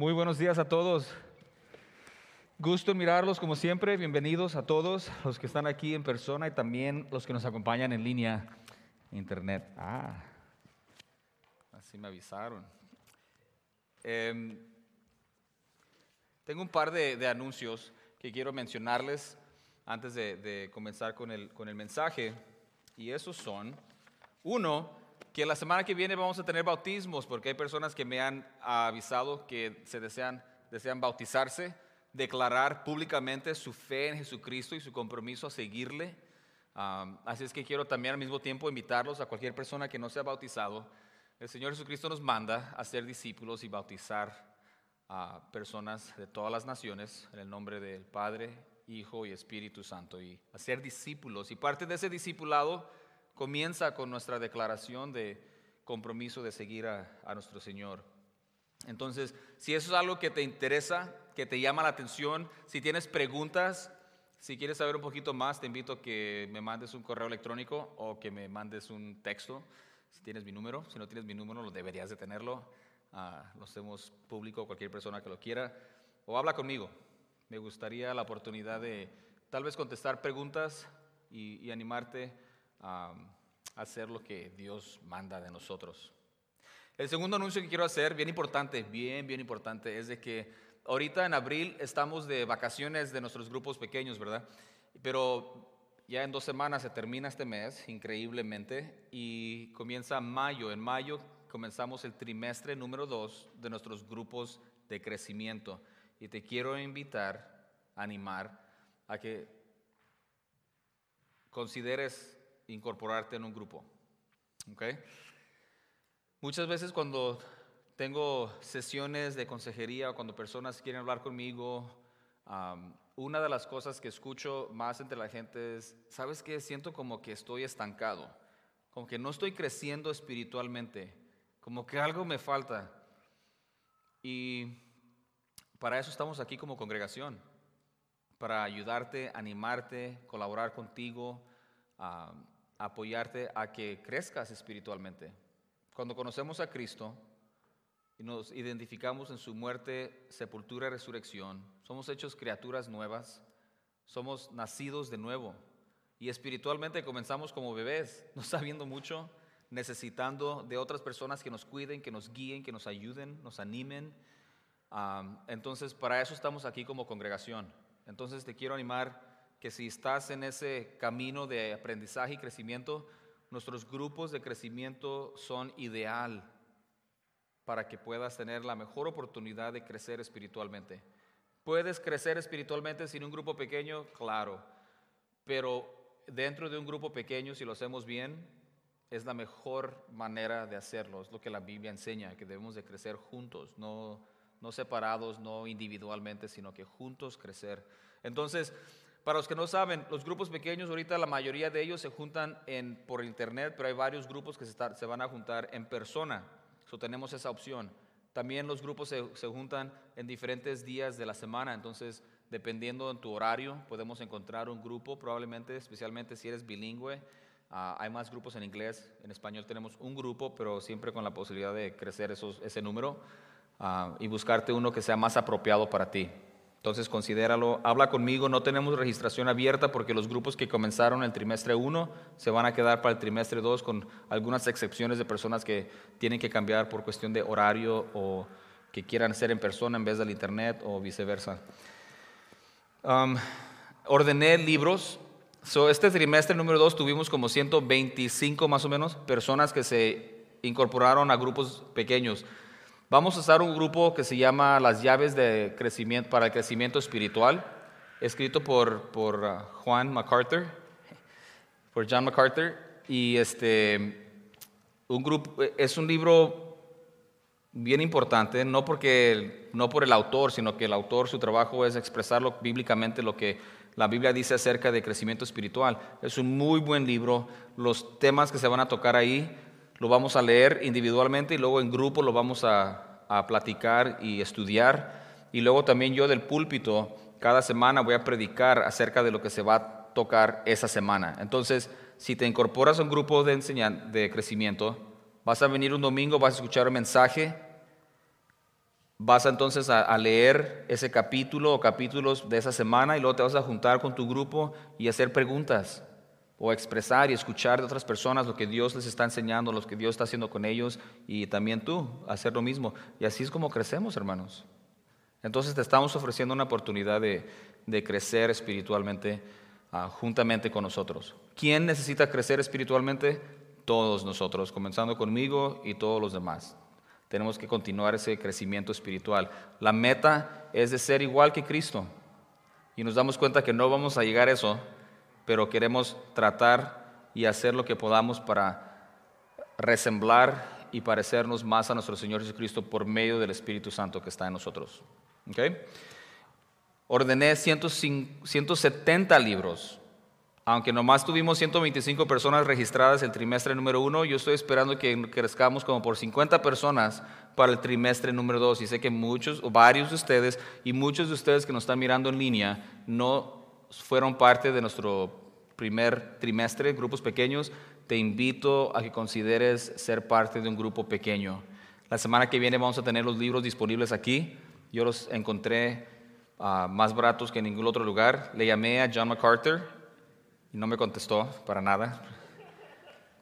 Muy buenos días a todos. Gusto mirarlos como siempre. Bienvenidos a todos los que están aquí en persona y también los que nos acompañan en línea, internet. Ah, así me avisaron. Em, tengo un par de, anuncios que quiero mencionarles antes de, de comenzar con el, con el mensaje. Y esos son, uno, que la semana que viene vamos a tener bautismos, porque hay personas que me han avisado que se desean, desean bautizarse, declarar públicamente su fe en Jesucristo y su compromiso a seguirle. así es que quiero también al mismo tiempo invitarlos a cualquier persona que no sea bautizado. El Señor Jesucristo nos manda a ser discípulos y bautizar a personas de todas las naciones en el nombre del Padre, Hijo y Espíritu Santo y a ser discípulos. Y parte de ese discipulado comienza con nuestra declaración de compromiso de seguir a, nuestro Señor. Entonces, si eso es algo que te interesa, que te llama la atención, si tienes preguntas, si quieres saber un poquito más, te invito a que me mandes un correo electrónico o que me mandes un texto, si tienes mi número. Si no tienes mi número, lo deberías de tenerlo. Ah, lo hacemos público, cualquier persona que lo quiera. O habla conmigo. Me gustaría la oportunidad de tal vez contestar preguntas y animarte a hacer lo que Dios manda de nosotros. El segundo anuncio que quiero hacer, bien importante, bien, bien importante, es de que ahorita en abril estamos de vacaciones de nuestros grupos pequeños, ¿verdad? Pero ya en dos semanas se termina este mes, increíblemente, y comienza mayo. En mayo comenzamos el trimestre número dos de nuestros grupos de crecimiento. Y te quiero invitar, animar a que consideres incorporarte en un grupo. ¿Okay? Muchas veces cuando tengo sesiones de consejería o cuando personas quieren hablar conmigo, una de las cosas que escucho más entre la gente es, ¿sabes qué? Siento como que estoy estancado, como que no estoy creciendo espiritualmente, como que algo me falta. Y para eso estamos aquí como congregación, para ayudarte, animarte, colaborar contigo apoyarte a que crezcas espiritualmente. Cuando conocemos a Cristo y nos identificamos en su muerte, sepultura y resurrección, somos hechos criaturas nuevas, somos nacidos de nuevo y espiritualmente comenzamos como bebés, no sabiendo mucho, necesitando de otras personas que nos cuiden, que nos guíen, que nos ayuden, nos animen. entonces, para eso estamos aquí como congregación. Entonces, te quiero animar que si estás en ese camino de aprendizaje y crecimiento, nuestros grupos de crecimiento son ideal para que puedas tener la mejor oportunidad de crecer espiritualmente. ¿Puedes crecer espiritualmente sin un grupo pequeño? Claro, pero dentro de un grupo pequeño, si lo hacemos bien, es la mejor manera de hacerlo. Es lo que la Biblia enseña, que debemos de crecer juntos, no, no separados, no individualmente, sino que juntos crecer. Entonces, para los que no saben, los grupos pequeños, ahorita la mayoría de ellos se juntan en, por internet, pero hay varios grupos que se, van a juntar en persona. So, tenemos esa opción. También los grupos se, juntan en diferentes días de la semana, entonces dependiendo de tu horario podemos encontrar un grupo, probablemente, especialmente si eres bilingüe. Ah, hay más grupos en inglés, en español tenemos un grupo, pero siempre con la posibilidad de crecer ese número ah, y buscarte uno que sea más apropiado para ti. Entonces considéralo, habla conmigo, no tenemos registración abierta porque los grupos que comenzaron el trimestre 1 se van a quedar para el trimestre 2 con algunas excepciones de personas que tienen que cambiar por cuestión de horario o que quieran ser en persona en vez del internet o viceversa. Um, ordené libros. So, este trimestre número 2 tuvimos como 125 más o menos personas que se incorporaron a grupos pequeños. Vamos a usar un grupo que se llama Las llaves de crecimiento para el crecimiento espiritual, escrito por, por uh, Juan MacArthur, por John MacArthur, y este un grupo es un libro bien importante, no porque no por el autor, sino que el autor su trabajo es expresarlo bíblicamente lo que la Biblia dice acerca de crecimiento espiritual. Es un muy buen libro. Los temas que se van a tocar ahí lo vamos a leer individualmente y luego en grupo lo vamos a, platicar y estudiar. Y luego también yo del púlpito, cada semana voy a predicar acerca de lo que se va a tocar esa semana. Entonces, si te incorporas a un grupo de, de crecimiento, vas a venir un domingo, vas a escuchar un mensaje Vas entonces a, a, leer ese capítulo o capítulos de esa semana y luego te vas a juntar con tu grupo y hacer preguntas o expresar y escuchar de otras personas lo que Dios les está enseñando, lo que Dios está haciendo con ellos y también tú hacer lo mismo. Y así es como crecemos, hermanos. Entonces te estamos ofreciendo una oportunidad de, de crecer espiritualmente uh, juntamente con nosotros. ¿Quién necesita crecer espiritualmente? Todos nosotros, comenzando conmigo y todos los demás. Tenemos que continuar ese crecimiento espiritual. La meta es de ser igual que Cristo. Y nos damos cuenta que no vamos a llegar a eso pero queremos tratar y hacer lo que podamos para resemblar y parecernos más a nuestro Señor Jesucristo por medio del Espíritu Santo que está en nosotros. ¿Okay? Ordené 170 libros. Aunque nomás tuvimos 125 personas registradas el trimestre número uno, yo estoy esperando que crezcamos como por 50 personas para el trimestre número dos. Y sé que muchos, o varios de ustedes, y muchos de ustedes que nos están mirando en línea, no fueron parte de nuestro primer trimestre, grupos pequeños, te invito a que consideres ser parte de un grupo pequeño. La semana que viene vamos a tener los libros disponibles aquí. Yo los encontré uh, más baratos que en ningún otro lugar. Le llamé a John MacArthur y no me contestó para nada.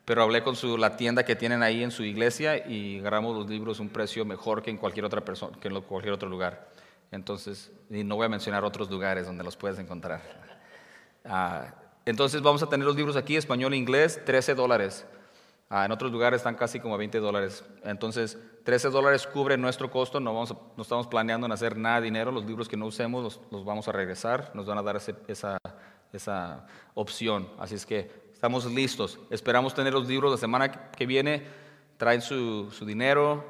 Pero hablé con su, la tienda que tienen ahí en su iglesia y agarramos los libros un precio mejor que en cualquier, otra persona, que en cualquier otro lugar. Entonces, y no voy a mencionar otros lugares donde los puedes encontrar. Uh, entonces vamos a tener los libros aquí, español e inglés, 13 dólares. Uh, en otros lugares están casi como 20 dólares. Entonces, 13 dólares cubre nuestro costo, no, vamos no estamos planeando en hacer nada de dinero, los libros que no usemos los, vamos a regresar, nos van a dar ese, esa, esa opción. Así es que estamos listos. Esperamos tener los libros la semana que viene, traen su, su dinero.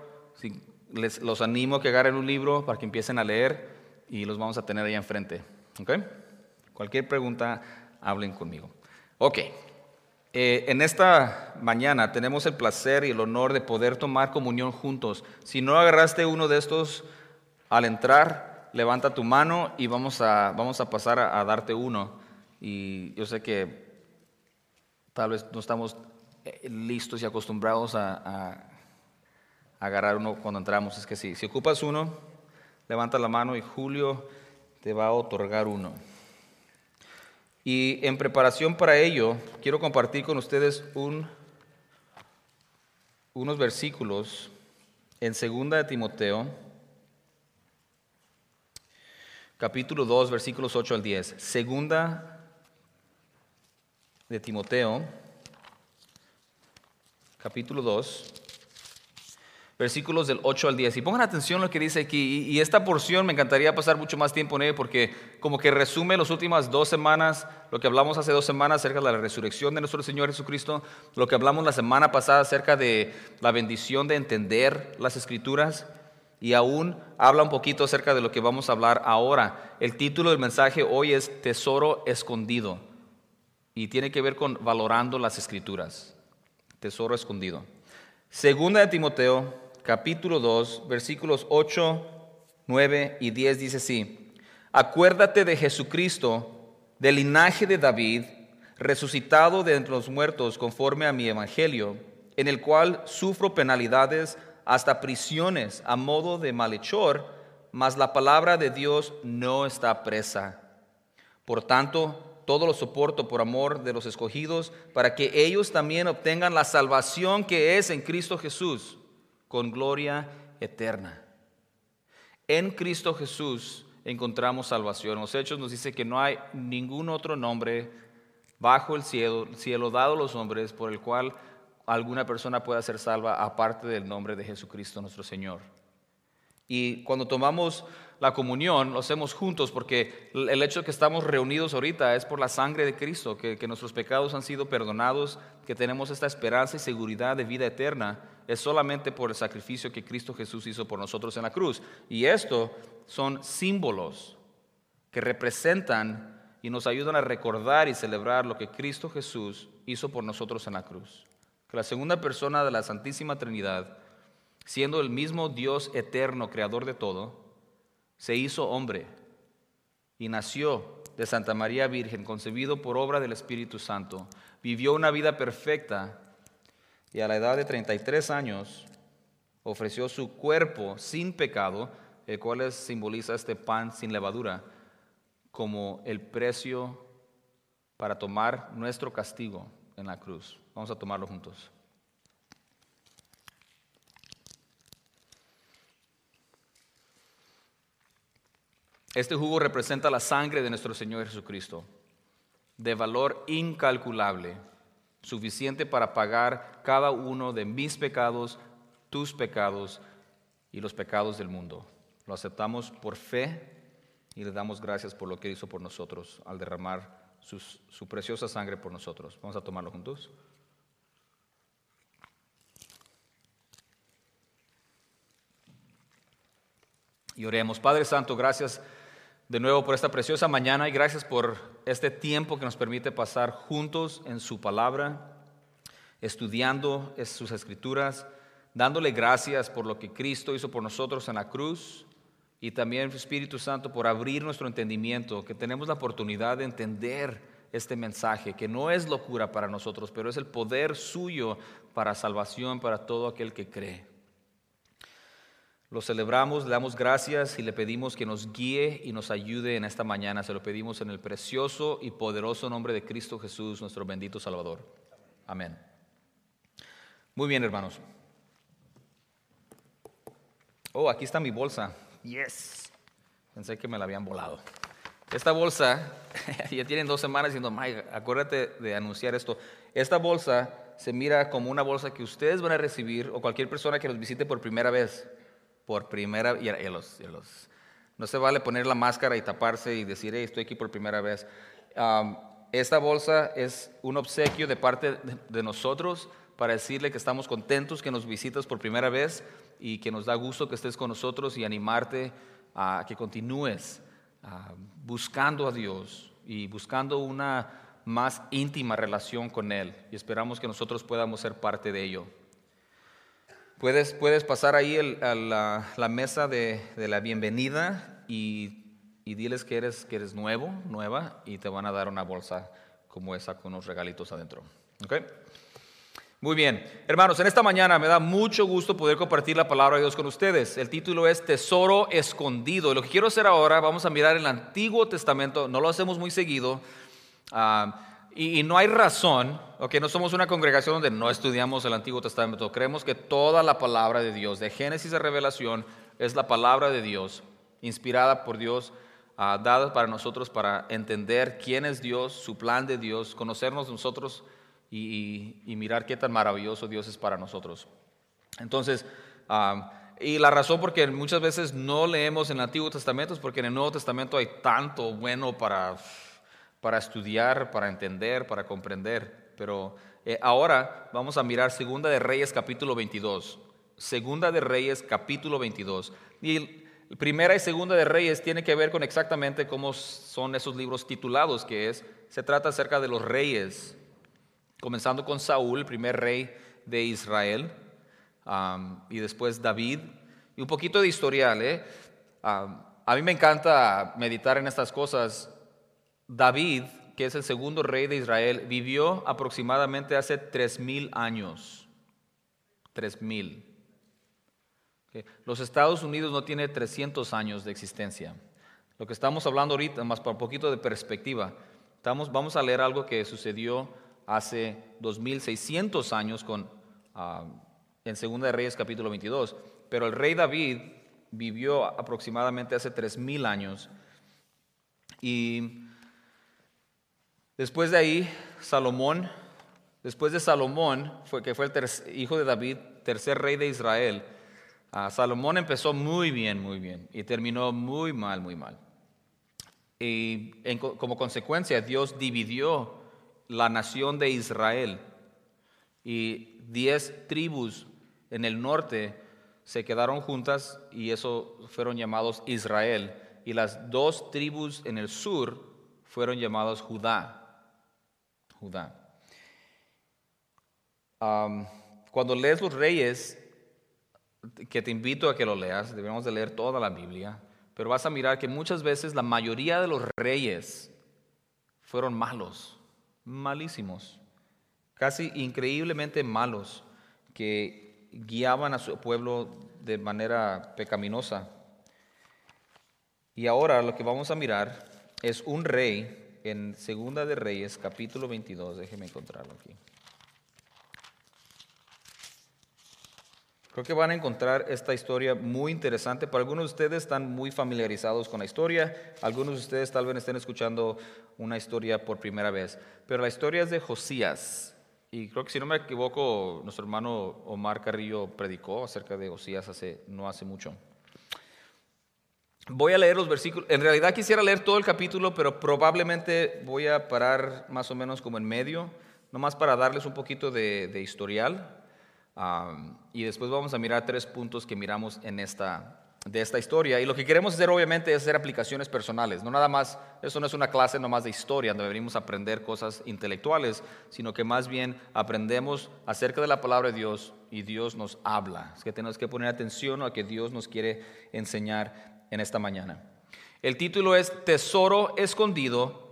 Les, los animo a que agarren un libro para que empiecen a leer y los vamos a tener ahí enfrente. ¿Okay? Cualquier pregunta, hablen conmigo. Ok, eh, en esta mañana tenemos el placer y el honor de poder tomar comunión juntos. Si no agarraste uno de estos al entrar, levanta tu mano y vamos a, vamos a pasar a, darte uno. Y yo sé que tal vez no estamos eh, listos y acostumbrados a agarrar uno cuando entramos. Es que sí, si ocupas uno, levanta la mano y Julio te va a otorgar uno. Y en preparación para ello, quiero compartir con ustedes un, unos versículos en 2 de Timoteo, capítulo 2, versículos 8 al 10. Segunda de Timoteo, capítulo 2, versículos del 8 al 10. Y pongan atención a lo que dice aquí. Y, esta porción me encantaría pasar mucho más tiempo en ella porque como que resume las últimas dos semanas, lo que hablamos hace dos semanas acerca de la resurrección de nuestro Señor Jesucristo, lo que hablamos la semana pasada acerca de la bendición de entender las escrituras. Y aún habla un poquito acerca de lo que vamos a hablar ahora. El título del mensaje hoy es Tesoro Escondido. Y tiene que ver con valorando las escrituras. Tesoro escondido. Segunda de Timoteo capítulo 2, versículos 8, 9 y 10 dice así, acuérdate de Jesucristo, del linaje de David, resucitado de entre los muertos conforme a mi evangelio, en el cual sufro penalidades hasta prisiones a modo de malhechor, mas la palabra de Dios no está presa. Por tanto, todo lo soporto por amor de los escogidos, para que ellos también obtengan la salvación que es en Cristo Jesús con gloria eterna. En Cristo Jesús encontramos salvación. Los hechos nos dice que no hay ningún otro nombre bajo el cielo, cielo dado a los hombres por el cual alguna persona pueda ser salva aparte del nombre de Jesucristo nuestro Señor. Y cuando tomamos la comunión, lo hacemos juntos porque el hecho de que estamos reunidos ahorita es por la sangre de Cristo, que, que nuestros pecados han sido perdonados, que tenemos esta esperanza y seguridad de vida eterna es solamente por el sacrificio que Cristo Jesús hizo por nosotros en la cruz. Y esto son símbolos que representan y nos ayudan a recordar y celebrar lo que Cristo Jesús hizo por nosotros en la cruz. Que la segunda persona de la Santísima Trinidad, siendo el mismo Dios eterno, creador de todo, se hizo hombre y nació de Santa María Virgen, concebido por obra del Espíritu Santo. Vivió una vida perfecta y a la edad de 33 años ofreció su cuerpo sin pecado el cual simboliza este pan sin levadura como el precio para tomar nuestro castigo en la cruz. Vamos a tomarlo juntos. Este jugo representa la sangre de nuestro Señor Jesucristo, de valor incalculable, suficiente para pagar cada uno de mis pecados, tus pecados y los pecados del mundo. Lo aceptamos por fe y le damos gracias por lo que hizo por nosotros al derramar su preciosa sangre por nosotros. Vamos a tomarlo juntos. Y oremos, Padre Santo, gracias de nuevo por esta preciosa mañana y gracias por este tiempo que nos permite pasar juntos en su palabra, estudiando sus escrituras, dándole gracias por lo que Cristo hizo por nosotros en la cruz y también Espíritu Santo por abrir nuestro entendimiento, que tenemos la oportunidad de entender este mensaje, que no es locura para nosotros, pero es el poder suyo para salvación para todo aquel que cree. Lo celebramos, le damos gracias y le pedimos que nos guíe y nos ayude en esta mañana. Se lo pedimos en el precioso y poderoso nombre de Cristo Jesús, nuestro bendito Salvador. Amén. Muy bien, hermanos. Oh, aquí está mi bolsa. Yes. Pensé que me la habían volado. Esta bolsa, ya tienen dos semanas diciendo, Mike, acuérdate de anunciar esto. Esta bolsa se mira como una bolsa que ustedes van a recibir o cualquier persona que los visite por primera vez por primera y, los, no se vale poner la máscara y taparse y decir, estoy aquí por primera vez. esta bolsa es un obsequio de parte de, nosotros para decirle que estamos contentos que nos visitas por primera vez y que nos da gusto que estés con nosotros y animarte a que continúes buscando a Dios y buscando una más íntima relación con Él. Y esperamos que nosotros podamos ser parte de ello. Puedes, puedes pasar ahí a la, mesa de, la bienvenida y, diles que eres, que eres nuevo, nueva, y te van a dar una bolsa como esa con unos regalitos adentro. Muy bien, hermanos, en esta mañana me da mucho gusto poder compartir la palabra de Dios con ustedes. El título es Tesoro Escondido. Y lo que quiero hacer ahora, vamos a mirar el Antiguo Testamento, no lo hacemos muy seguido. Ah, y, no hay razón, que no somos una congregación donde no estudiamos el Antiguo Testamento. Creemos que toda la palabra de Dios, de Génesis a Revelación, es la palabra de Dios, inspirada por Dios, ah, dada para nosotros para entender quién es Dios, su plan de Dios, conocernos nosotros y, mirar qué tan maravilloso Dios es para nosotros. Entonces, ah, y la razón por que muchas veces no leemos en el Antiguo Testamento es porque en el Nuevo Testamento hay tanto bueno para para estudiar, para entender, para comprender. Pero eh, ahora vamos a mirar Segunda de Reyes capítulo 22. Segunda de Reyes capítulo 22. Y Primera y Segunda de Reyes tiene que ver con exactamente cómo son esos libros titulados, que es, se trata acerca de los reyes, comenzando con Saúl, primer rey de Israel, y después David, y un poquito de historial. ¿eh? a mí me encanta meditar en estas cosas David, que es el segundo rey de Israel, vivió aproximadamente hace tres mil años. Tres mil. Los Estados Unidos no tiene 300 años de existencia. Lo que estamos hablando ahorita, más para un poquito de perspectiva, estamos, vamos a leer algo que sucedió hace 2600 años con, uh, en Segunda de Reyes capítulo 22. Pero el rey David vivió aproximadamente hace tres mil años. Y Después de ahí, Salomón, después de Salomón, fue, que fue el hijo de David, tercer rey de Israel, ah, Salomón empezó muy bien, muy bien, y terminó muy mal, muy mal. Y como consecuencia, Dios dividió la nación de Israel y diez tribus en el norte se quedaron juntas y eso fueron llamados Israel. Y las dos tribus en el sur fueron llamados Judá. Judá. cuando lees los reyes, que te invito a que lo leas, debemos de leer toda la Biblia, pero vas a mirar que muchas veces la mayoría de los reyes fueron malos, malísimos, casi increíblemente malos, que guiaban a su pueblo de manera pecaminosa. Y ahora lo que vamos a mirar es un rey en Segunda de Reyes, capítulo 22. Déjeme encontrarlo aquí. Creo que van a encontrar esta historia muy interesante. Para algunos de ustedes están muy familiarizados con la historia, algunos de ustedes tal vez estén escuchando una historia por primera vez. Pero la historia es de Josías. Y creo que si no me equivoco, nuestro hermano Omar Carrillo predicó acerca de Josías hace, no hace mucho. Voy a leer los versículos. En realidad quisiera leer todo el capítulo, pero probablemente voy a parar más o menos como en medio, nomás para darles un poquito de, de historial y después vamos a mirar tres puntos que miramos en esta, de esta historia. Y lo que queremos hacer obviamente es hacer aplicaciones personales. No nada más, eso no es una clase nomás de historia donde venimos a aprender cosas intelectuales, sino que más bien aprendemos acerca de la palabra de Dios y Dios nos habla. Es que tenemos que poner atención a que Dios nos quiere enseñar en esta mañana. El título es Tesoro escondido,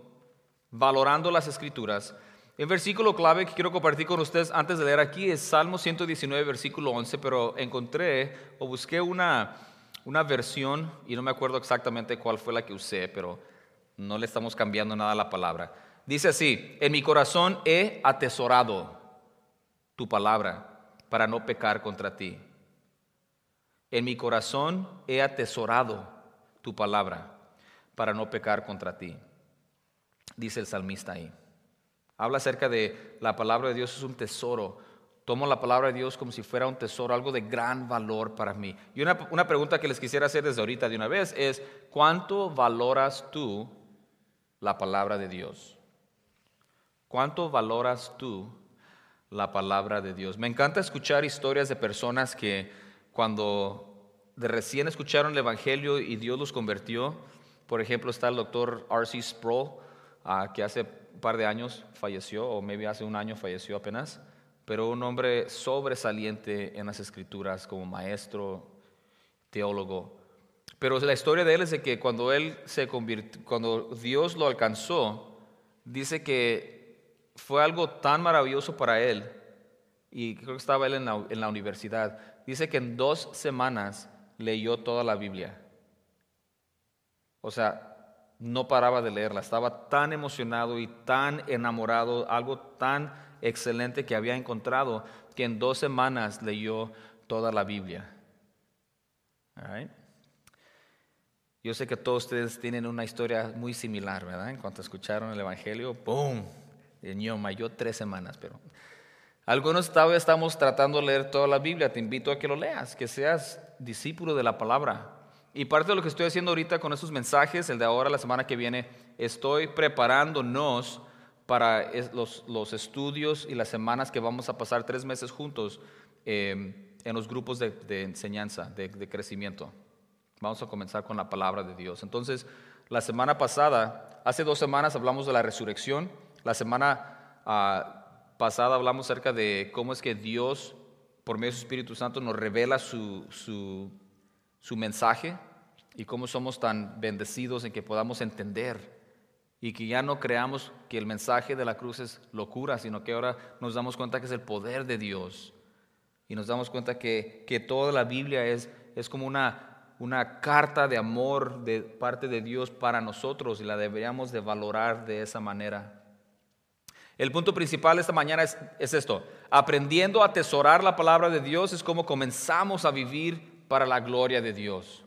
valorando las escrituras. El versículo clave que quiero compartir con ustedes antes de leer aquí es Salmo 119, versículo 11, pero encontré o busqué una, una versión y no me acuerdo exactamente cuál fue la que usé, pero no le estamos cambiando nada a la palabra. Dice así, en mi corazón he atesorado tu palabra para no pecar contra ti. En mi corazón he atesorado tu palabra para no pecar contra ti. Dice el salmista ahí. Habla acerca de la palabra de Dios es un tesoro. Tomo la palabra de Dios como si fuera un tesoro, algo de gran valor para mí. Y una, una pregunta que les quisiera hacer desde ahorita de una vez es, ¿cuánto valoras tú la palabra de Dios? ¿Cuánto valoras tú la palabra de Dios? Me encanta escuchar historias de personas que cuando de recién escucharon el Evangelio y Dios los convirtió, por ejemplo está el doctor R.C. Sproul, ah, que hace par de años falleció, o maybe hace un año falleció apenas, pero un hombre sobresaliente en las escrituras como maestro, teólogo. Pero la historia de él es de que cuando él se convirtió, cuando Dios lo alcanzó, dice que fue algo tan maravilloso para él, y creo que estaba él en la universidad, dice que en dos semanas leyó toda la Biblia. O sea, no paraba de leerla, estaba tan emocionado y tan enamorado, algo tan excelente que había encontrado, que en dos semanas leyó toda la Biblia. Yo sé que todos ustedes tienen una historia muy similar, ¿verdad? En cuanto escucharon el Evangelio, ¡boom! Niño yo tres semanas, pero algunos todavía estamos tratando de leer toda la Biblia. Te invito a que lo leas, que seas discípulo de la palabra. Y parte de lo que estoy haciendo ahorita con estos mensajes, el de ahora, la semana que viene, estoy preparándonos para los, estudios y las semanas que vamos a pasar tres meses juntos em, en los grupos de, enseñanza, de, crecimiento. Vamos a comenzar con la palabra de Dios. Entonces, la semana pasada, hace dos semanas hablamos de la resurrección. La semana ah, pasada hablamos acerca de cómo es que Dios, por medio de su Espíritu Santo, nos revela su, su su mensaje y cómo somos tan bendecidos en que podamos entender y que ya no creamos que el mensaje de la cruz es locura, sino que ahora nos damos cuenta que es el poder de Dios y nos damos cuenta que, que toda la Biblia es, es como una, una carta de amor de parte de Dios para nosotros y la deberíamos de valorar de esa manera. El punto principal esta mañana es, es esto, aprendiendo a atesorar la palabra de Dios es como comenzamos a vivir para la gloria de Dios.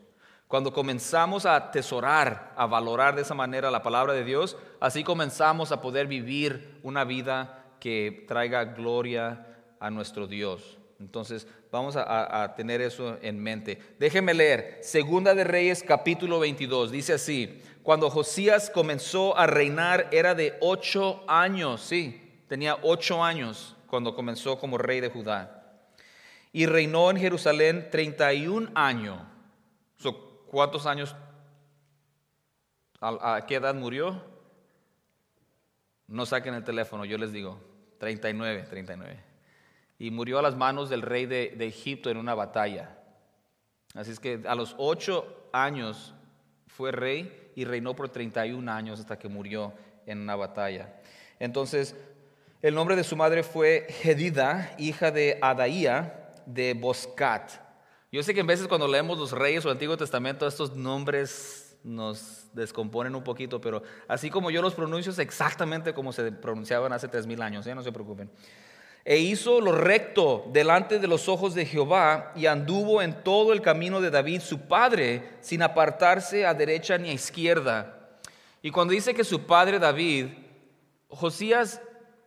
Cuando comenzamos a atesorar, a valorar de esa manera la palabra de Dios, así comenzamos a poder vivir una vida que traiga gloria a nuestro Dios. Entonces, vamos a, tener eso en mente. Déjenme leer, Segunda de Reyes capítulo 22, dice así, cuando Josías comenzó a reinar era de ocho años, sí, tenía ocho años cuando comenzó como rey de Judá y reinó en Jerusalén 31 años. ¿Cuántos años? ¿A, qué edad murió? No saquen el teléfono, yo les digo, 39, 39. Y murió a las manos del rey de Egipto en una batalla. Así es que a los ocho años fue rey y reinó por 31 años hasta que murió en una batalla. Entonces, el nombre de su madre fue Gedida, hija de Adaía, de Boscat. Yo sé que en veces cuando leemos los reyes o Antiguo Testamento, estos nombres nos descomponen un poquito, pero así como yo los pronuncio es exactamente como se pronunciaban hace tres mil años, ¿eh? no se preocupen. E hizo lo recto delante de los ojos de Jehová y anduvo en todo el camino de David, su padre, sin apartarse a derecha ni a izquierda. Y cuando dice que su padre David, Josías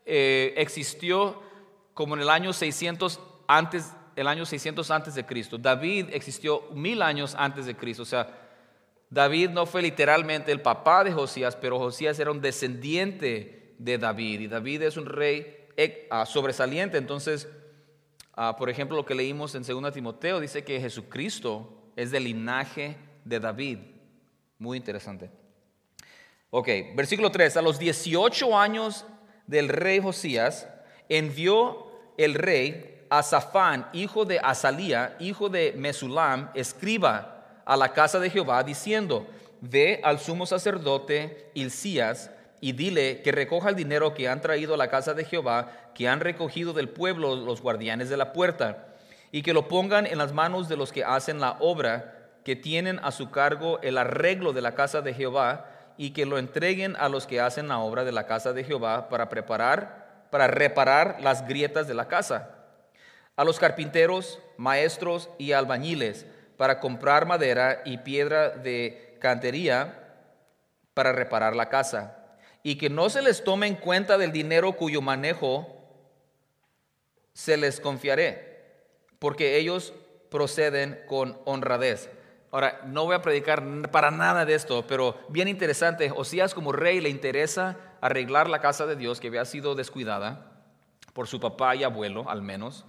eh, existió como en el año 600 antes, el año 600 antes de Cristo. David existió mil años antes de Cristo. O sea, David no fue literalmente el papá de Josías, pero Josías era un descendiente de David. Y David es un rey sobresaliente. Entonces, ah, por ejemplo, lo que leímos en 2 Timoteo dice que Jesucristo es del linaje de David. Muy interesante. Ok, versículo 3. A los 18 años del rey Josías, envió el rey a Safán, hijo de Azalía, hijo de Mesulam, escriba a la casa de Jehová, diciendo, ve al sumo sacerdote Hilcías y dile que recoja el dinero que han traído a la casa de Jehová, que han recogido del pueblo los guardianes de la puerta, y que lo pongan en las manos de los que hacen la obra, que tienen a su cargo el arreglo de la casa de Jehová, y que lo entreguen a los que hacen la obra de la casa de Jehová para preparar, para reparar las grietas de la casa. A los carpinteros, maestros y albañiles para comprar madera y piedra de cantería para reparar la casa. Y que no se les tome en cuenta del dinero cuyo manejo se les confiaré, porque ellos proceden con honradez. Ahora, no voy a predicar para nada de esto, pero bien interesante, Osías como rey le interesa arreglar la casa de Dios que había sido descuidada por su papá y abuelo, al menos,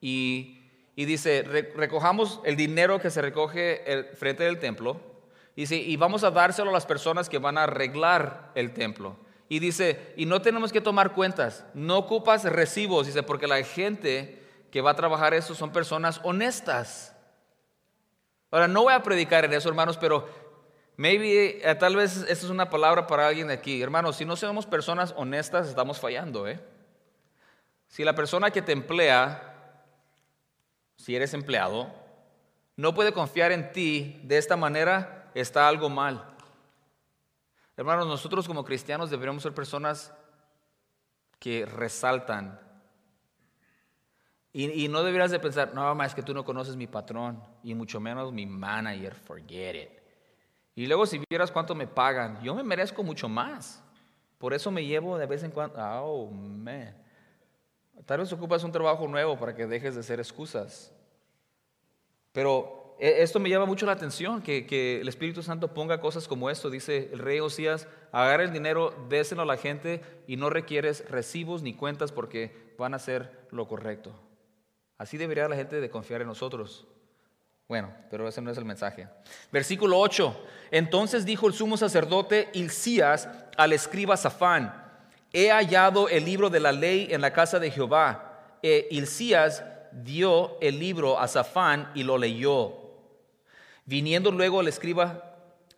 y, dice, recojamos el dinero que se recoge frente del templo, y, dice, y vamos a dárselo a las personas que van a arreglar el templo. Y dice, y no tenemos que tomar cuentas, no ocupas recibos, dice, porque la gente que va a trabajar eso son personas honestas. Ahora, no voy a predicar en eso, hermanos, pero maybe, eh, tal vez esta es una palabra para alguien de aquí. Hermanos, si no somos personas honestas, estamos fallando, ¿eh? Si la persona que te emplea, si eres empleado, no puede confiar en ti de esta manera, está algo mal. Hermanos, nosotros como cristianos deberíamos ser personas que resaltan y, no deberías de pensar, no, más que tú no conoces mi patrón y mucho menos mi manager, forget it. Y luego si vieras cuánto me pagan, yo me merezco mucho más. Por eso me llevo de vez en cuando, oh, man. Tal vez ocupas un trabajo nuevo para que dejes de hacer excusas. Pero esto me llama mucho la atención, que, que, el Espíritu Santo ponga cosas como esto. Dice el rey Osías, agarra el dinero, déselo a la gente y no requieres recibos ni cuentas porque van a hacer lo correcto. Así debería la gente de confiar en nosotros. Bueno, pero ese no es el mensaje. Versículo 8. Entonces dijo el sumo sacerdote Hilcías al escriba Safán, he hallado el libro de la ley en la casa de Jehová. E Hilcías dio el libro a Safán y lo leyó. Viniendo luego el escriba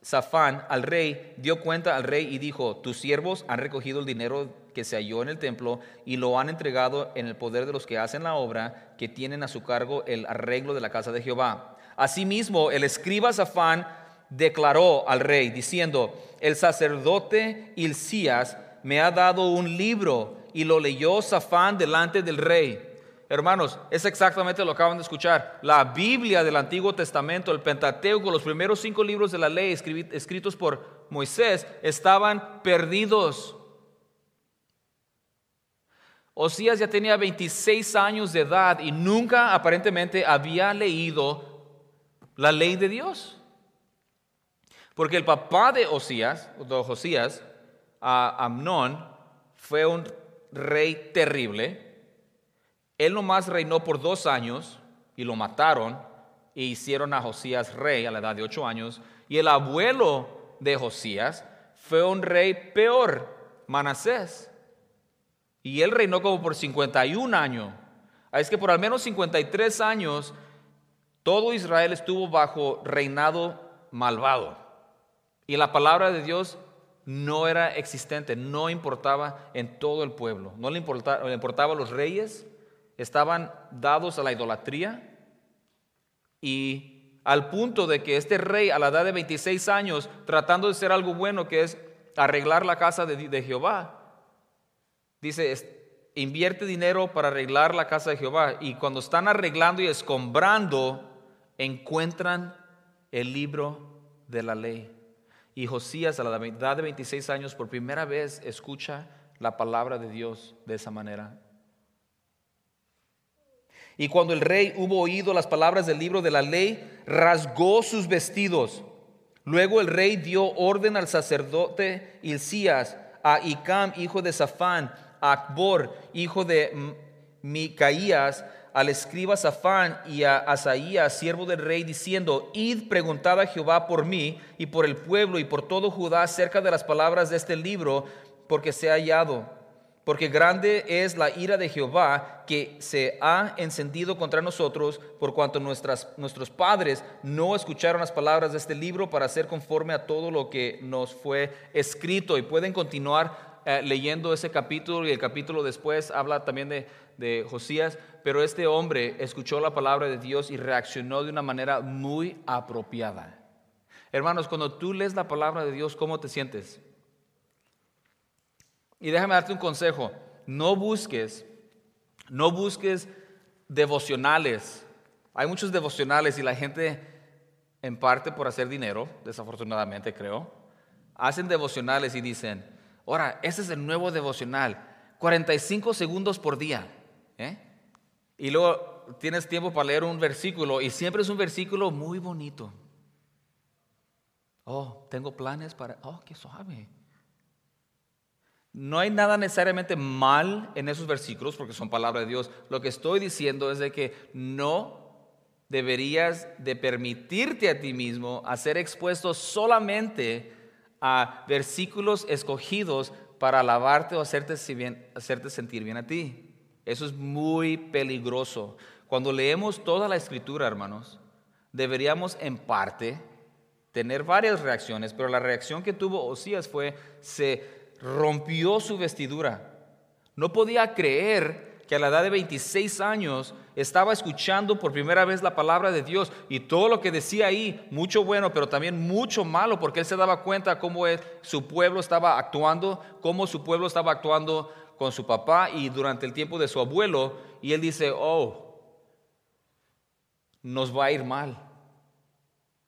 Safán al rey, dio cuenta al rey y dijo, tus siervos han recogido el dinero que se halló en el templo y lo han entregado en el poder de los que hacen la obra, que tienen a su cargo el arreglo de la casa de Jehová. Asimismo, el escriba Safán declaró al rey, diciendo, el sacerdote Hilcías me ha dado un libro y lo leyó Safán delante del rey. Hermanos, es exactamente lo que acaban de escuchar. La Biblia del Antiguo Testamento, el Pentateuco, los primeros cinco libros de la ley escritos por Moisés, estaban perdidos. Osías ya tenía 26 años de edad y nunca aparentemente había leído la ley de Dios. Porque el papá de Osías, de Josías, Amnón, fue un rey terrible él nomás reinó por dos años y lo mataron e hicieron a Josías rey a la edad de ocho años. Y el abuelo de Josías fue un rey peor, Manasés. Y él reinó como por 51 años. Es que por al menos 53 años todo Israel estuvo bajo reinado malvado. Y la palabra de Dios no era existente, no importaba en todo el pueblo. No le importaba, le importaba a los reyes, estaban dados a la idolatría y al punto de que este rey a la edad de 26 años, tratando de hacer algo bueno, que es arreglar la casa de, Jehová, dice, invierte dinero para arreglar la casa de Jehová. Y cuando están arreglando y escombrando, encuentran el libro de la ley. Y Josías a la edad de 26 años por primera vez escucha la palabra de Dios de esa manera. Y cuando el rey hubo oído las palabras del libro de la ley, rasgó sus vestidos. Luego el rey dio orden al sacerdote Hilcías, a Icam, hijo de Safán, a Acbor, hijo de Micaías, al escriba Safán y a Asaías, siervo del rey, diciendo, Id preguntad a Jehová por mí y por el pueblo y por todo Judá acerca de las palabras de este libro, porque se ha hallado porque grande es la ira de Jehová que se ha encendido contra nosotros, por cuanto nuestros padres no escucharon las palabras de este libro para hacer conforme a todo lo que nos fue escrito. Y pueden continuar eh, leyendo ese capítulo y el capítulo después habla también de, de Josías, pero este hombre escuchó la palabra de Dios y reaccionó de una manera muy apropiada. Hermanos, cuando tú lees la palabra de Dios, ¿cómo te sientes? Y déjame darte un consejo, no busques, no busques devocionales. Hay muchos devocionales y la gente, en parte por hacer dinero, desafortunadamente creo, hacen devocionales y dicen, ahora, ese es el nuevo devocional, 45 segundos por día. ¿eh? Y luego tienes tiempo para leer un versículo y siempre es un versículo muy bonito. Oh, tengo planes para... Oh, qué suave. No hay nada necesariamente mal en esos versículos porque son palabra de Dios. Lo que estoy diciendo es de que no deberías de permitirte a ti mismo a ser expuesto solamente a versículos escogidos para alabarte o hacerte, hacerte sentir bien a ti. Eso es muy peligroso. Cuando leemos toda la escritura, hermanos, deberíamos en parte tener varias reacciones, pero la reacción que tuvo Osías fue, se rompió su vestidura. No podía creer que a la edad de 26 años estaba escuchando por primera vez la palabra de Dios y todo lo que decía ahí, mucho bueno, pero también mucho malo, porque él se daba cuenta cómo su pueblo estaba actuando, cómo su pueblo estaba actuando con su papá y durante el tiempo de su abuelo, y él dice, oh, nos va a ir mal,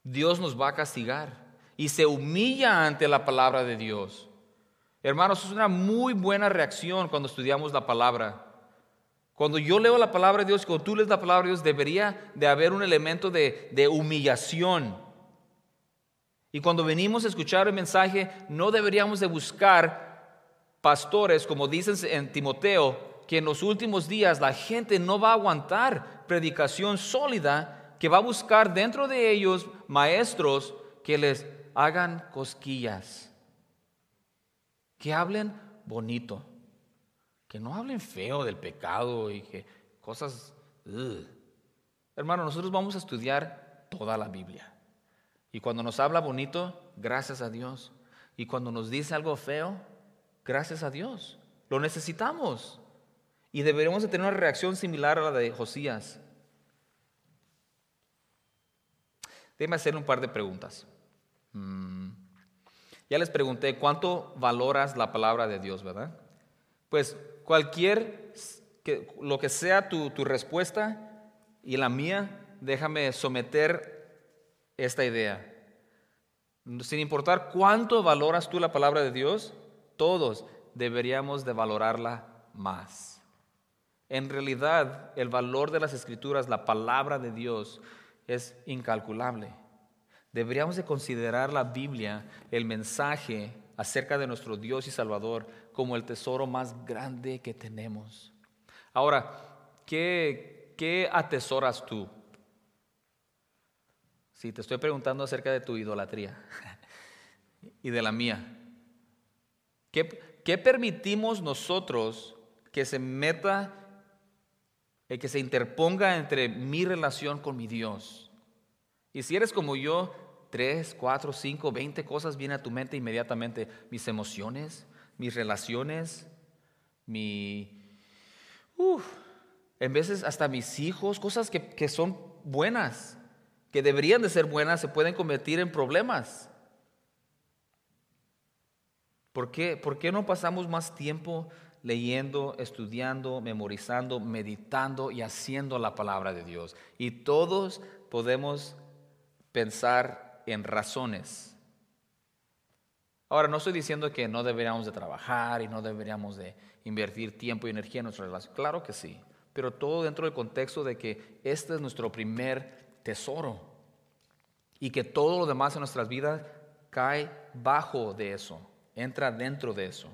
Dios nos va a castigar, y se humilla ante la palabra de Dios. Hermanos, es una muy buena reacción cuando estudiamos la palabra. Cuando yo leo la palabra de Dios, cuando tú lees la palabra de Dios, debería de haber un elemento de, de humillación. Y cuando venimos a escuchar el mensaje, no deberíamos de buscar pastores, como dicen en Timoteo, que en los últimos días la gente no va a aguantar predicación sólida, que va a buscar dentro de ellos maestros que les hagan cosquillas que hablen bonito, que no hablen feo del pecado y que cosas... Hermano, nosotros vamos a estudiar toda la Biblia. Y cuando nos habla bonito, gracias a Dios. Y cuando nos dice algo feo, gracias a Dios. Lo necesitamos. Y deberemos de tener una reacción similar a la de Josías. Déjeme hacer un par de preguntas. Mm. Ya les pregunté, ¿cuánto valoras la palabra de Dios, verdad? Pues cualquier, que, lo que sea tu, tu respuesta y la mía, déjame someter esta idea. Sin importar cuánto valoras tú la palabra de Dios, todos deberíamos de valorarla más. En realidad, el valor de las escrituras, la palabra de Dios, es incalculable. Deberíamos de considerar la Biblia, el mensaje acerca de nuestro Dios y Salvador, como el tesoro más grande que tenemos. Ahora, ¿qué, qué atesoras tú? Si te estoy preguntando acerca de tu idolatría y de la mía, ¿qué, qué permitimos nosotros que se meta, eh, que se interponga entre mi relación con mi Dios? Y si eres como yo, tres, cuatro, cinco, veinte cosas vienen a tu mente inmediatamente. Mis emociones, mis relaciones, mi... en veces hasta mis hijos, cosas que, que son buenas. que deberían de ser buenas se pueden convertir en problemas. ¿Por qué, ¿Por qué no pasamos más tiempo leyendo, estudiando, memorizando, meditando y haciendo la palabra de Dios? Y todos podemos pensar en razones. Ahora, no estoy diciendo que no deberíamos de trabajar y no deberíamos de invertir tiempo y energía en nuestra relación. Claro que sí, pero todo dentro del contexto de que este es nuestro primer tesoro y que todo lo demás en nuestras vidas cae bajo de eso entra dentro de eso.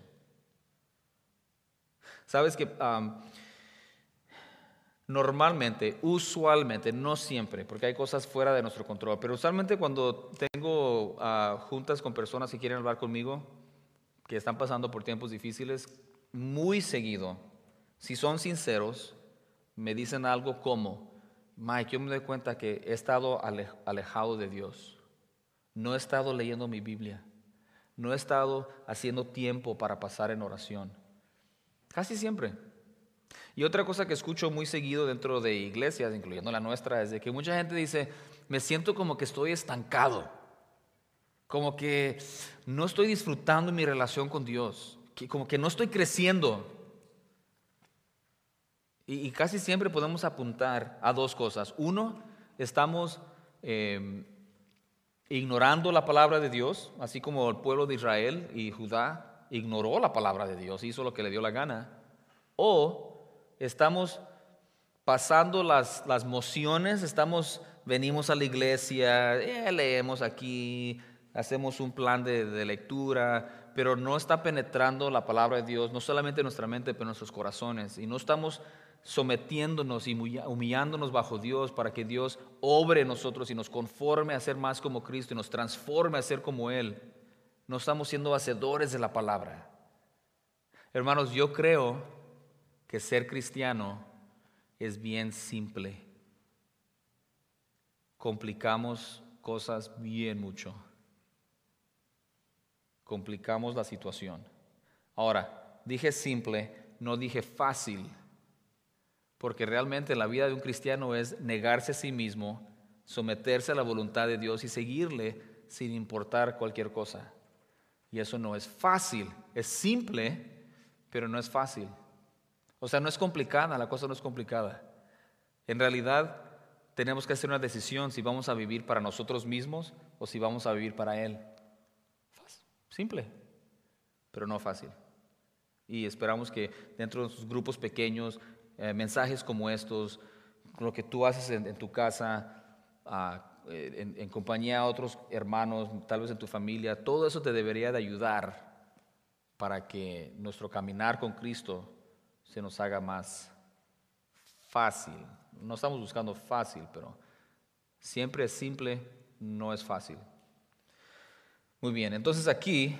Sabes que normalmente, usualmente, no siempre, porque hay cosas fuera de nuestro control, pero usualmente cuando tengo ah, juntas con personas que quieren hablar conmigo, que están pasando por tiempos difíciles, muy seguido, si son sinceros, me dicen algo como, Mike, yo me doy cuenta que he estado alejado de Dios, no he estado leyendo mi Biblia no he estado haciendo tiempo para pasar en oración. Casi siempre. Y otra cosa que escucho muy seguido dentro de iglesias, incluyendo la nuestra, es de que mucha gente dice, me siento como que estoy estancado, como que no estoy disfrutando mi relación con Dios, como que no estoy creciendo. Y, casi siempre podemos apuntar a dos cosas. Uno, estamos eh, ignorando la palabra de Dios, así como el pueblo de Israel y Judá ignoró la palabra de Dios, hizo lo que le dio la gana, o estamos pasando las, las mociones, estamos, venimos a la iglesia, eh, leemos aquí, hacemos un plan de, de lectura, pero no está penetrando la palabra de Dios, no solamente en nuestra mente, pero en nuestros corazones, y no estamos sometiéndonos y humillándonos bajo Dios para que Dios obre en nosotros y nos conforme a ser más como Cristo y nos transforme a ser como Él. No estamos siendo hacedores de la palabra. Hermanos, yo creo que ser cristiano es bien simple. Complicamos cosas bien mucho. Complicamos la situación. Ahora, dije simple, no dije fácil. Porque realmente la vida de un cristiano es negarse a sí mismo, someterse a la voluntad de Dios y seguirle sin importar cualquier cosa. Y eso no es fácil, es simple, pero no es fácil. O sea, no es complicada, la cosa no es complicada. En realidad tenemos que hacer una decisión si vamos a vivir para nosotros mismos o si vamos a vivir para Él. Simple, pero no fácil. Y esperamos que dentro de sus grupos pequeños eh, mensajes como estos, lo que tú haces en, tu casa, ah, eh, en, compañía de otros hermanos, tal vez en tu familia, todo eso te debería de ayudar para que nuestro caminar con Cristo se nos haga más fácil. No estamos buscando fácil, pero siempre es simple, no es fácil. Muy bien, entonces aquí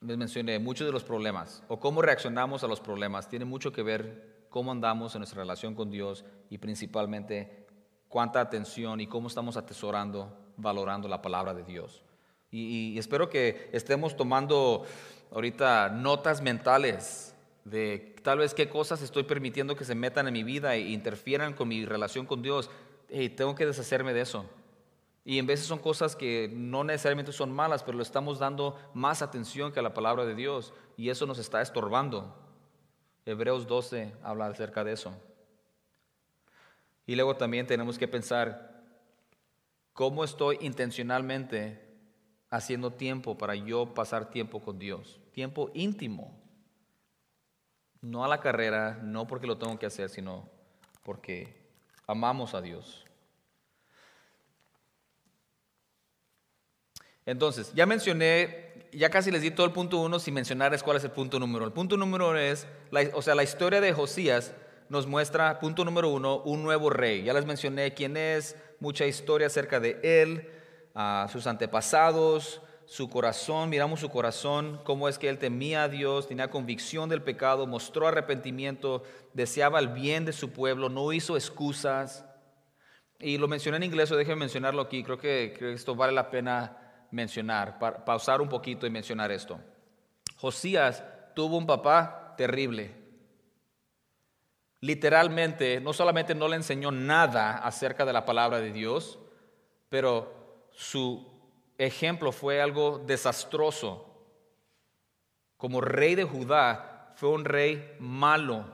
les mencioné muchos de los problemas o cómo reaccionamos a los problemas tiene mucho que ver cómo andamos en nuestra relación con Dios y principalmente cuánta atención y cómo estamos atesorando, valorando la palabra de Dios. Y, espero que estemos tomando ahorita notas mentales de tal vez qué cosas estoy permitiendo que se metan en mi vida e interfieran con mi relación con Dios. y tengo que deshacerme de eso. Y en veces son cosas que no necesariamente son malas, pero le estamos dando más atención que a la palabra de Dios y eso nos está estorbando. Hebreos 12 habla acerca de eso. Y luego también tenemos que pensar cómo estoy intencionalmente haciendo tiempo para yo pasar tiempo con Dios, tiempo íntimo. No a la carrera, no porque lo tengo que hacer, sino porque amamos a Dios. Entonces, ya mencioné, ya casi les di todo el punto uno sin mencionarles cuál es el punto número. El punto número es, o sea, la historia de Josías nos muestra, punto número uno, un nuevo rey. Ya les mencioné quién es, mucha historia acerca de él, sus antepasados, su corazón, miramos su corazón, cómo es que él temía a Dios, tenía convicción del pecado, mostró arrepentimiento, deseaba el bien de su pueblo, no hizo excusas. Y lo mencioné en inglés, o déjenme mencionarlo aquí, creo que, creo que esto vale la pena mencionar, pausar un poquito y mencionar esto. Josías tuvo un papá terrible. literalmente, no solamente no le enseñó nada acerca de la palabra de Dios, pero su ejemplo fue algo desastroso. Como rey de Judá, fue un rey malo.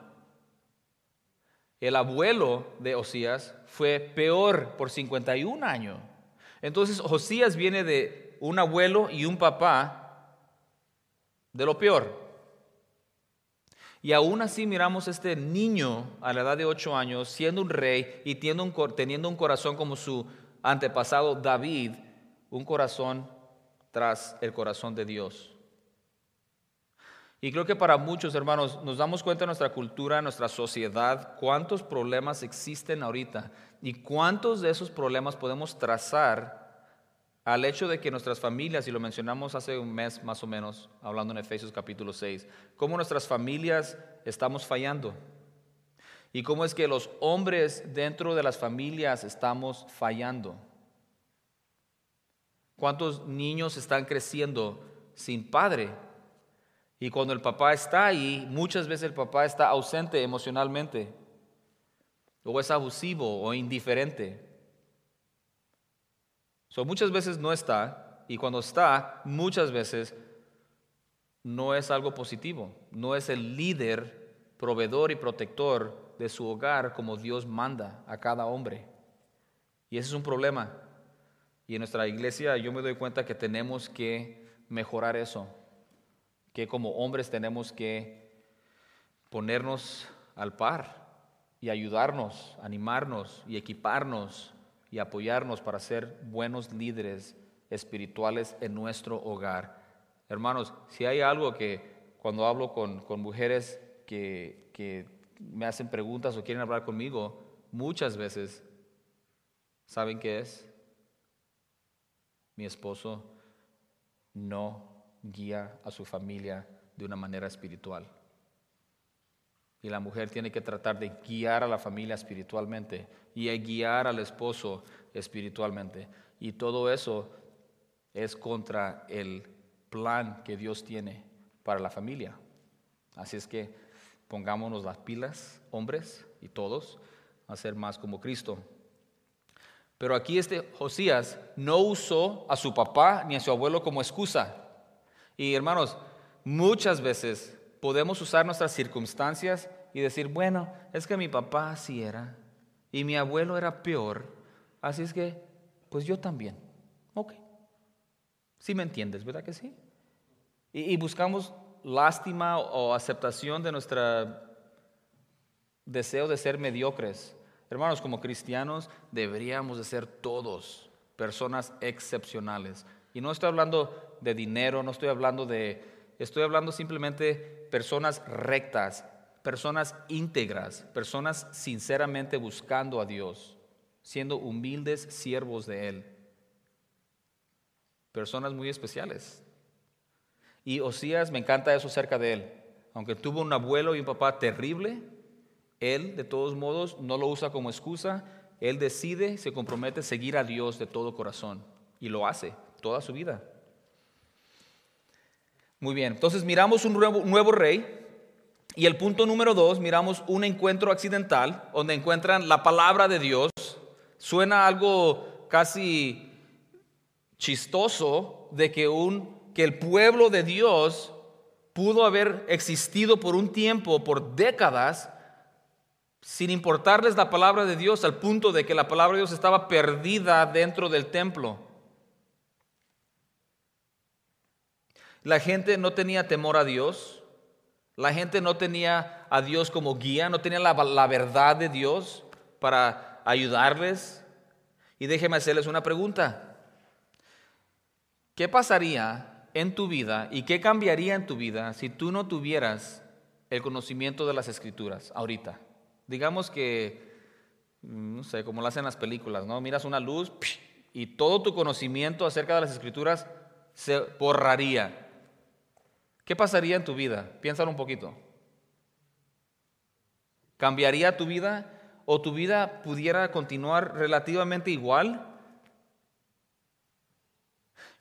El abuelo de Osías fue peor por 51 años. Entonces Osías viene de un abuelo y un papá de lo peor. Y aún así miramos a este niño a la edad de 8 años siendo un rey y teniendo un, teniendo un corazón como su antepasado David, un corazón tras el corazón de Dios. Y creo que para muchos hermanos nos damos cuenta en nuestra cultura, en nuestra sociedad, cuántos problemas existen ahorita y cuántos de esos problemas podemos trazar al hecho de que nuestras familias, y lo mencionamos hace un mes más o menos, hablando en Efesios capítulo 6, cómo nuestras familias estamos fallando y cómo es que los hombres dentro de las familias estamos fallando. ¿Cuántos niños están creciendo sin padre? Y cuando el papá está ahí, muchas veces el papá está ausente emocionalmente, o es abusivo o indiferente. So, muchas veces no está, y cuando está, muchas veces no es algo positivo, no es el líder, proveedor y protector de su hogar como Dios manda a cada hombre. Y ese es un problema. Y en nuestra iglesia yo me doy cuenta que tenemos que mejorar eso que como hombres tenemos que ponernos al par y ayudarnos, animarnos y equiparnos y apoyarnos para ser buenos líderes espirituales en nuestro hogar. Hermanos, si hay algo que cuando hablo con, mujeres que, que me hacen preguntas o quieren hablar conmigo, muchas veces, ¿saben qué es? Mi esposo no guía a su familia de una manera espiritual. Y la mujer tiene que tratar de guiar a la familia espiritualmente y guiar al esposo espiritualmente. Y todo eso es contra el plan que Dios tiene para la familia. Así es que pongámonos las pilas, hombres y todos, a ser más como Cristo. Pero aquí este Josías no usó a su papá ni a su abuelo como excusa. Y hermanos, muchas veces podemos usar nuestras circunstancias y decir, bueno, es que mi papá así era y mi abuelo era peor, así es que, pues yo también. Ok. Sí me entiendes, ¿verdad que sí? Y, y buscamos lástima o aceptación de nuestro deseo de ser mediocres. Hermanos, como cristianos deberíamos de ser todos personas excepcionales. Y no estoy hablando de dinero, no estoy hablando de, estoy hablando simplemente personas rectas, personas íntegras, personas sinceramente buscando a Dios, siendo humildes siervos de Él. Personas muy especiales. Y Osías, me encanta eso cerca de él. Aunque tuvo un abuelo y un papá terrible, él de todos modos no lo usa como excusa. Él decide, se compromete a seguir a Dios de todo corazón. Y lo hace toda su vida. Muy bien, entonces miramos un nuevo, rey y el punto número dos, miramos un encuentro accidental donde encuentran la palabra de Dios. Suena algo casi chistoso de que, un, que el pueblo de Dios pudo haber existido por un tiempo, por décadas, sin importarles la palabra de Dios, al punto de que la palabra de Dios estaba perdida dentro del templo. La gente no tenía temor a Dios. La gente no tenía a Dios como guía, no tenía la, verdad de Dios para ayudarles. Y déjeme hacerles una pregunta. ¿Qué pasaría en tu vida y qué cambiaría en tu vida si tú no tuvieras el conocimiento de las escrituras ahorita? Digamos que, mm, no sé, como lo hacen las películas, ¿no? Miras una luz y todo tu conocimiento acerca de las escrituras se borraría. ¿Qué pasaría en tu vida? Piénsalo un poquito. ¿Cambiaría tu vida o tu vida pudiera continuar relativamente igual?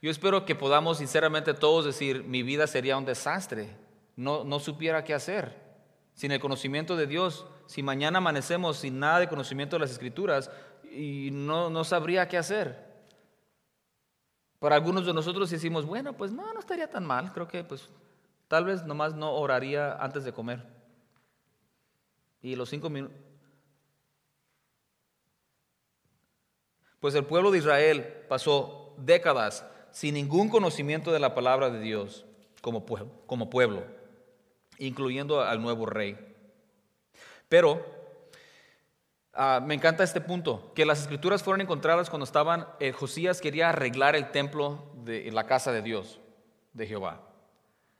Yo espero que podamos sinceramente todos decir, mi vida sería un desastre, no, no supiera qué hacer. sin el conocimiento de Dios, si mañana amanecemos sin nada de conocimiento de las escrituras, y no, no sabría qué hacer. Para algunos de nosotros decimos, bueno, pues no, no estaría tan mal, creo que pues tal vez nomás no oraría antes de comer. Y los cinco minutos... Pues el pueblo de Israel pasó décadas sin ningún conocimiento de la palabra de Dios como pueblo, incluyendo al nuevo rey. Pero ah, me encanta este punto, que las escrituras fueron encontradas cuando estaban, eh, Josías quería arreglar el templo de la casa de Dios, de Jehová.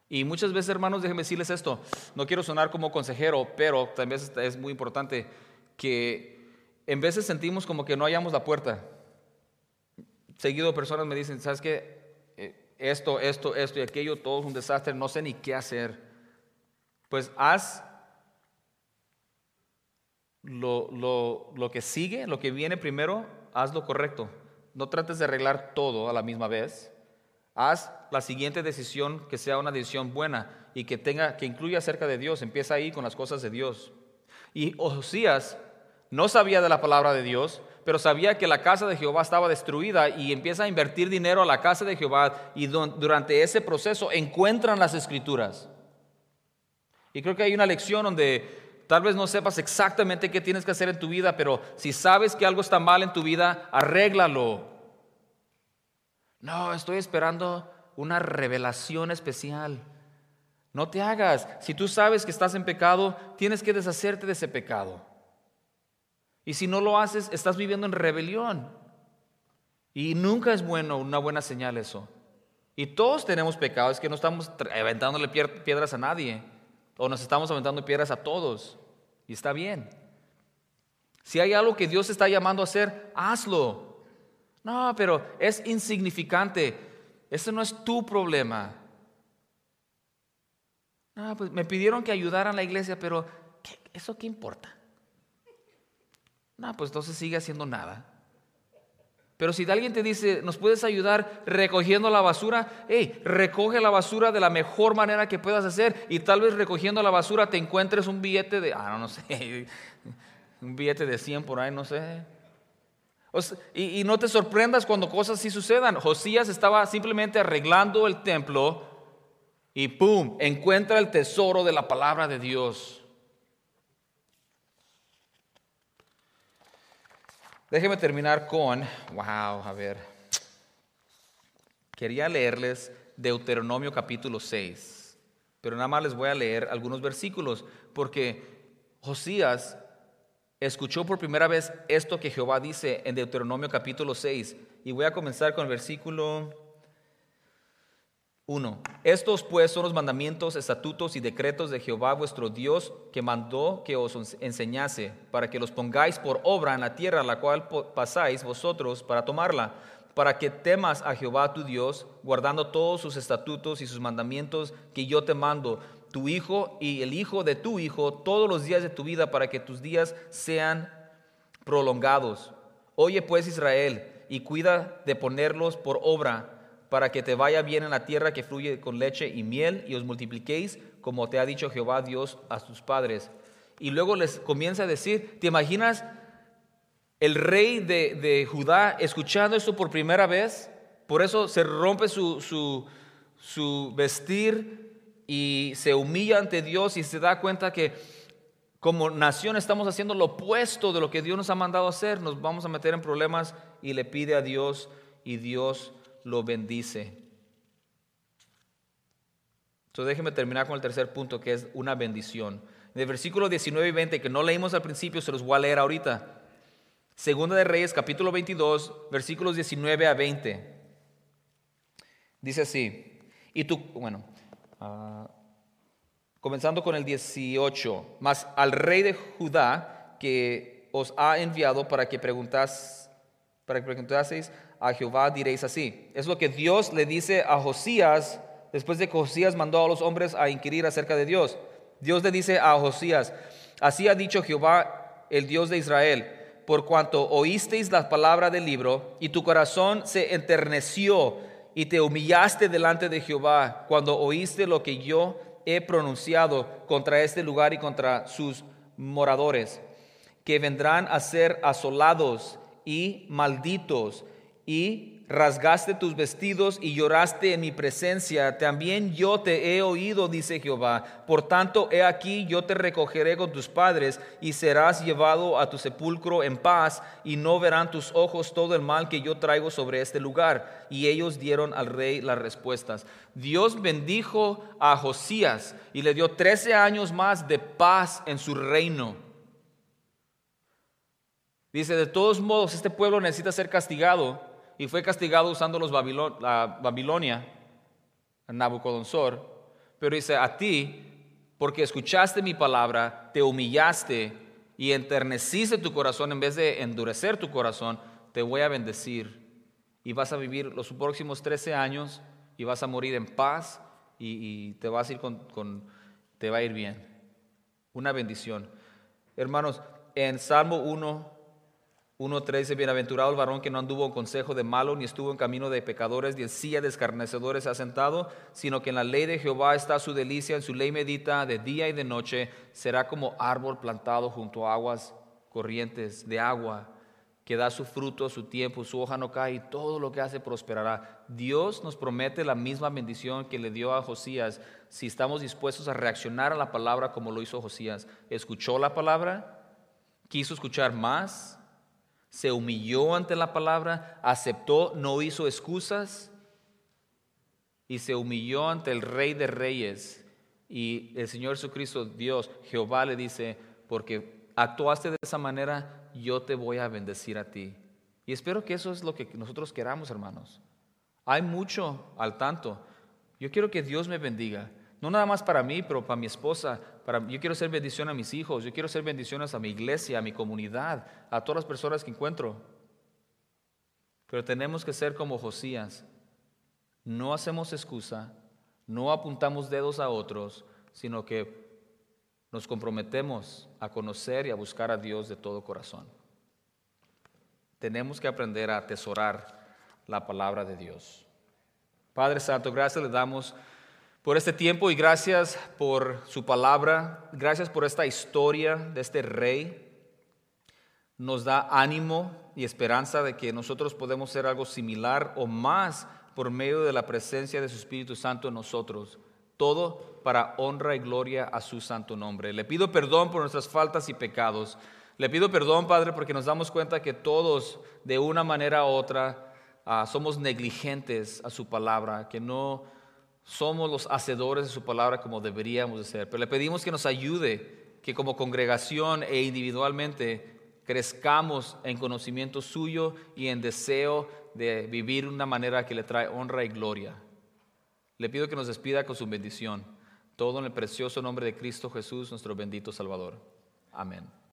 Y muchas veces, hermanos, déjenme decirles esto, no quiero sonar como consejero, pero también es muy importante que en veces sentimos como que no hallamos la puerta. Seguido personas me dicen, ¿sabes qué? Eh, esto, esto, esto y aquello, todo es un desastre, no sé ni qué hacer. Pues haz lo, lo, que sigue, lo que viene primero, haz lo correcto. No trates de arreglar todo a la misma vez. Haz la siguiente decisión que sea una decisión buena y que tenga que incluya acerca de Dios. Empieza ahí con las cosas de Dios. Y Josías no sabía de la palabra de Dios, pero sabía que la casa de Jehová estaba destruida y empieza a invertir dinero a la casa de Jehová y durante ese proceso encuentran las escrituras. Y creo que hay una lección donde tal vez no sepas exactamente qué tienes que hacer en tu vida, pero si sabes que algo está mal en tu vida, arréglalo. No, estoy esperando una revelación especial. No te hagas. Si tú sabes que estás en pecado, tienes que deshacerte de ese pecado. Y si no lo haces, estás viviendo en rebelión. Y nunca es bueno, una buena señal eso. Y todos tenemos pecados, que no estamos aventándole piedras a nadie o nos estamos aventando piedras a todos. Y está bien. Si hay algo que Dios está llamando a hacer, hazlo. No, pero es insignificante. Ese no es tu problema. No, pues me pidieron que ayudaran a la iglesia, pero ¿eso qué importa? No, pues entonces sigue haciendo nada. Pero si alguien te dice, ¿nos puedes ayudar recogiendo la basura? Hey, recoge la basura de la mejor manera que puedas hacer y tal vez recogiendo la basura te encuentres un billete de, ah, no, sé, un billete de 100 por ahí, no sé. y, y no te sorprendas cuando cosas así sucedan. Josías estaba simplemente arreglando el templo y ¡pum! encuentra el tesoro de la palabra de Dios. Déjenme terminar con, wow, a ver. Quería leerles Deuteronomio capítulo 6, pero nada más les voy a leer algunos versículos, porque Josías escuchó por primera vez esto que Jehová dice en Deuteronomio capítulo 6, y voy a comenzar con el versículo 1. Estos pues son los mandamientos, estatutos y decretos de Jehová vuestro Dios que mandó que os enseñase para que los pongáis por obra en la tierra a la cual pasáis vosotros para tomarla, para que temas a Jehová tu Dios, guardando todos sus estatutos y sus mandamientos que yo te mando, tu hijo y el hijo de tu hijo, todos los días de tu vida, para que tus días sean prolongados. Oye pues Israel, y cuida de ponerlos por obra para que te vaya bien en la tierra que fluye con leche y miel y os multipliquéis como te ha dicho Jehová Dios a tus padres. Y luego les comienza a decir, ¿te imaginas el rey de, Judá escuchando esto por primera vez? Por eso se rompe su, su, su vestir y se humilla ante Dios y se da cuenta que como nación estamos haciendo lo opuesto de lo que Dios nos ha mandado hacer, nos vamos a meter en problemas y le pide a Dios y Dios lo bendice. Entonces déjeme terminar con el tercer punto, que es una bendición. En el versículo 19 y 20, que no leímos al principio, se los voy a leer ahorita. Segunda de Reyes, capítulo 22, versículos 19 a 20. Dice así, y tú, bueno, ah, comenzando con el 18, más al rey de Judá que os ha enviado para que preguntas, para que preguntaseis a Jehová diréis así. Es lo que Dios le dice a Josías después de que Josías mandó a los hombres a inquirir acerca de Dios. Dios le dice a Josías, así ha dicho Jehová, el Dios de Israel, por cuanto oísteis la palabra del libro y tu corazón se enterneció y te humillaste delante de Jehová cuando oíste lo que yo he pronunciado contra este lugar y contra sus moradores, que vendrán a ser asolados y malditos y rasgaste tus vestidos y lloraste en mi presencia, también yo te he oído, dice Jehová. Por tanto, he aquí, yo te recogeré con tus padres y serás llevado a tu sepulcro en paz y no verán tus ojos todo el mal que yo traigo sobre este lugar. Y ellos dieron al rey las respuestas. Dios bendijo a Josías y le dio trece años más de paz en su reino. Dice, de todos modos, este pueblo necesita ser castigado y fue castigado usando los la Babilonia, Nabucodonosor. Pero dice, a ti, porque escuchaste mi palabra, te humillaste y enterneciste tu corazón en vez de endurecer tu corazón, te voy a bendecir. Y vas a vivir los próximos 13 años y vas a morir en paz y, te vas ir con, te va a ir bien. Una bendición. Hermanos, en Salmo 1, 1.3 dice, bienaventurado el varón que no anduvo en consejo de malo, ni estuvo en camino de pecadores, ni en silla de escarnecedores ha sentado, sino que en la ley de Jehová está su delicia, en su ley medita de día y de noche, será como árbol plantado junto a aguas corrientes de agua, que da su fruto a su tiempo, su hoja no cae y todo lo que hace prosperará. Dios nos promete la misma bendición que le dio a Josías si estamos dispuestos a reaccionar a la palabra como lo hizo Josías. Escuchó la palabra, quiso escuchar más se humilló ante la palabra, aceptó, no hizo excusas y se humilló ante el Rey de Reyes. Y el Señor Jesucristo, Dios, Jehová le dice, porque actuaste de esa manera, yo te voy a bendecir a ti. Y espero que eso es lo que nosotros queramos, hermanos. Hay mucho al tanto. Yo quiero que Dios me bendiga. No nada más para mí, pero para mi esposa. Para, yo quiero ser bendición a mis hijos. Yo quiero ser bendiciones a mi iglesia, a mi comunidad, a todas las personas que encuentro. Pero tenemos que ser como Josías. No hacemos excusa, no apuntamos dedos a otros, sino que nos comprometemos a conocer y a buscar a Dios de todo corazón. Tenemos que aprender a atesorar la palabra de Dios. Padre Santo, gracias le damos por este tiempo y gracias por su palabra, gracias por esta historia de este rey. Nos da ánimo y esperanza de que nosotros podemos ser algo similar o más por medio de la presencia de su Espíritu Santo en nosotros. Todo para honra y gloria a su santo nombre. Le pido perdón por nuestras faltas y pecados. Le pido perdón, Padre, porque nos damos cuenta que todos, de una manera u otra, ah, somos negligentes a su palabra, que no somos los hacedores de su palabra como deberíamos de ser. Pero le pedimos que nos ayude, que como congregación e individualmente crezcamos en conocimiento suyo y en deseo de vivir de una manera que le trae honra y gloria. Le pido que nos despida con su bendición. Todo en el precioso nombre de Cristo Jesús, nuestro bendito Salvador. Amén.